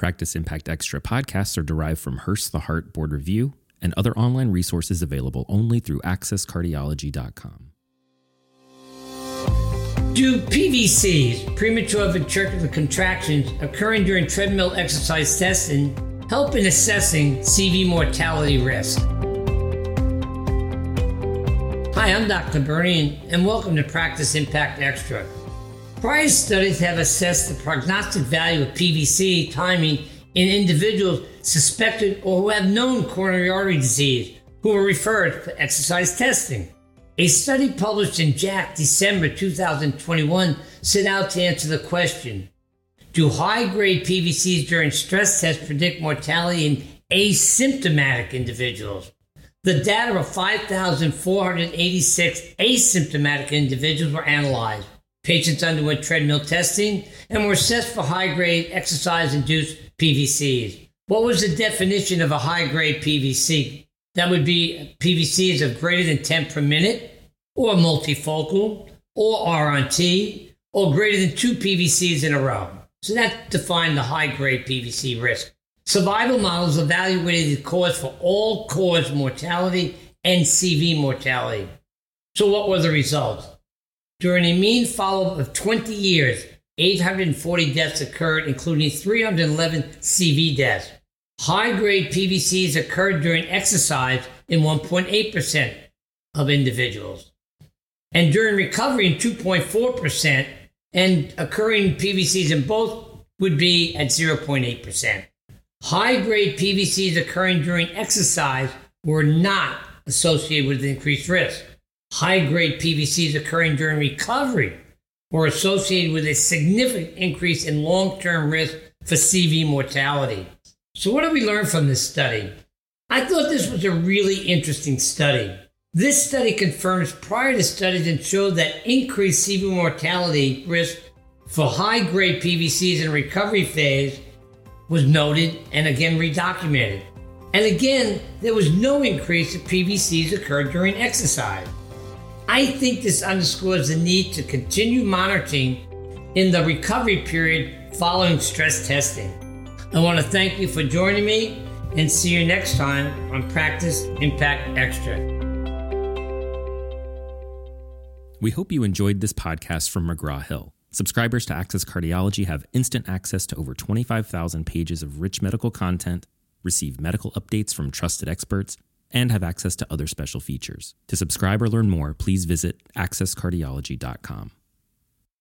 Practice Impact Extra podcasts are derived from Hurst's the Heart Board Review and other online resources available only through accesscardiology.com. Do PVCs, premature ventricular contractions, occurring during treadmill exercise testing help in assessing CV mortality risk? Hi, I'm Dr. Bernie, and welcome to Practice Impact Extra. Prior studies have assessed the prognostic value of PVC timing in individuals suspected or who have known coronary artery disease who were referred for exercise testing. A study published in JACC December 2021 set out to answer the question Do high grade PVCs during stress tests predict mortality in asymptomatic individuals? The data of 5,486 asymptomatic individuals were analyzed. Patients underwent treadmill testing and were assessed for high grade exercise induced PVCs. What was the definition of a high grade PVC? That would be PVCs of greater than 10 per minute, or multifocal, or R on T, or greater than two PVCs in a row. So that defined the high grade PVC risk. Survival models evaluated the cause for all cause mortality and CV mortality. So, what were the results? During a mean follow up of 20 years, 840 deaths occurred, including 311 CV deaths. High grade PVCs occurred during exercise in 1.8% of individuals. And during recovery in 2.4%, and occurring PVCs in both would be at 0.8%. High grade PVCs occurring during exercise were not associated with increased risk high grade PVCs occurring during recovery were associated with a significant increase in long term risk for CV mortality. So, what did we learn from this study? I thought this was a really interesting study. This study confirms prior to studies and showed that increased CV mortality risk for high grade PVCs in recovery phase was noted and again redocumented. And again, there was no increase of PVCs occurred during exercise. I think this underscores the need to continue monitoring in the recovery period following stress testing. I want to thank you for joining me and see you next time on Practice Impact Extra. We hope you enjoyed this podcast from McGraw Hill. Subscribers to Access Cardiology have instant access to over 25,000 pages of rich medical content, receive medical updates from trusted experts, and have access to other special features. To subscribe or learn more, please visit accesscardiology.com.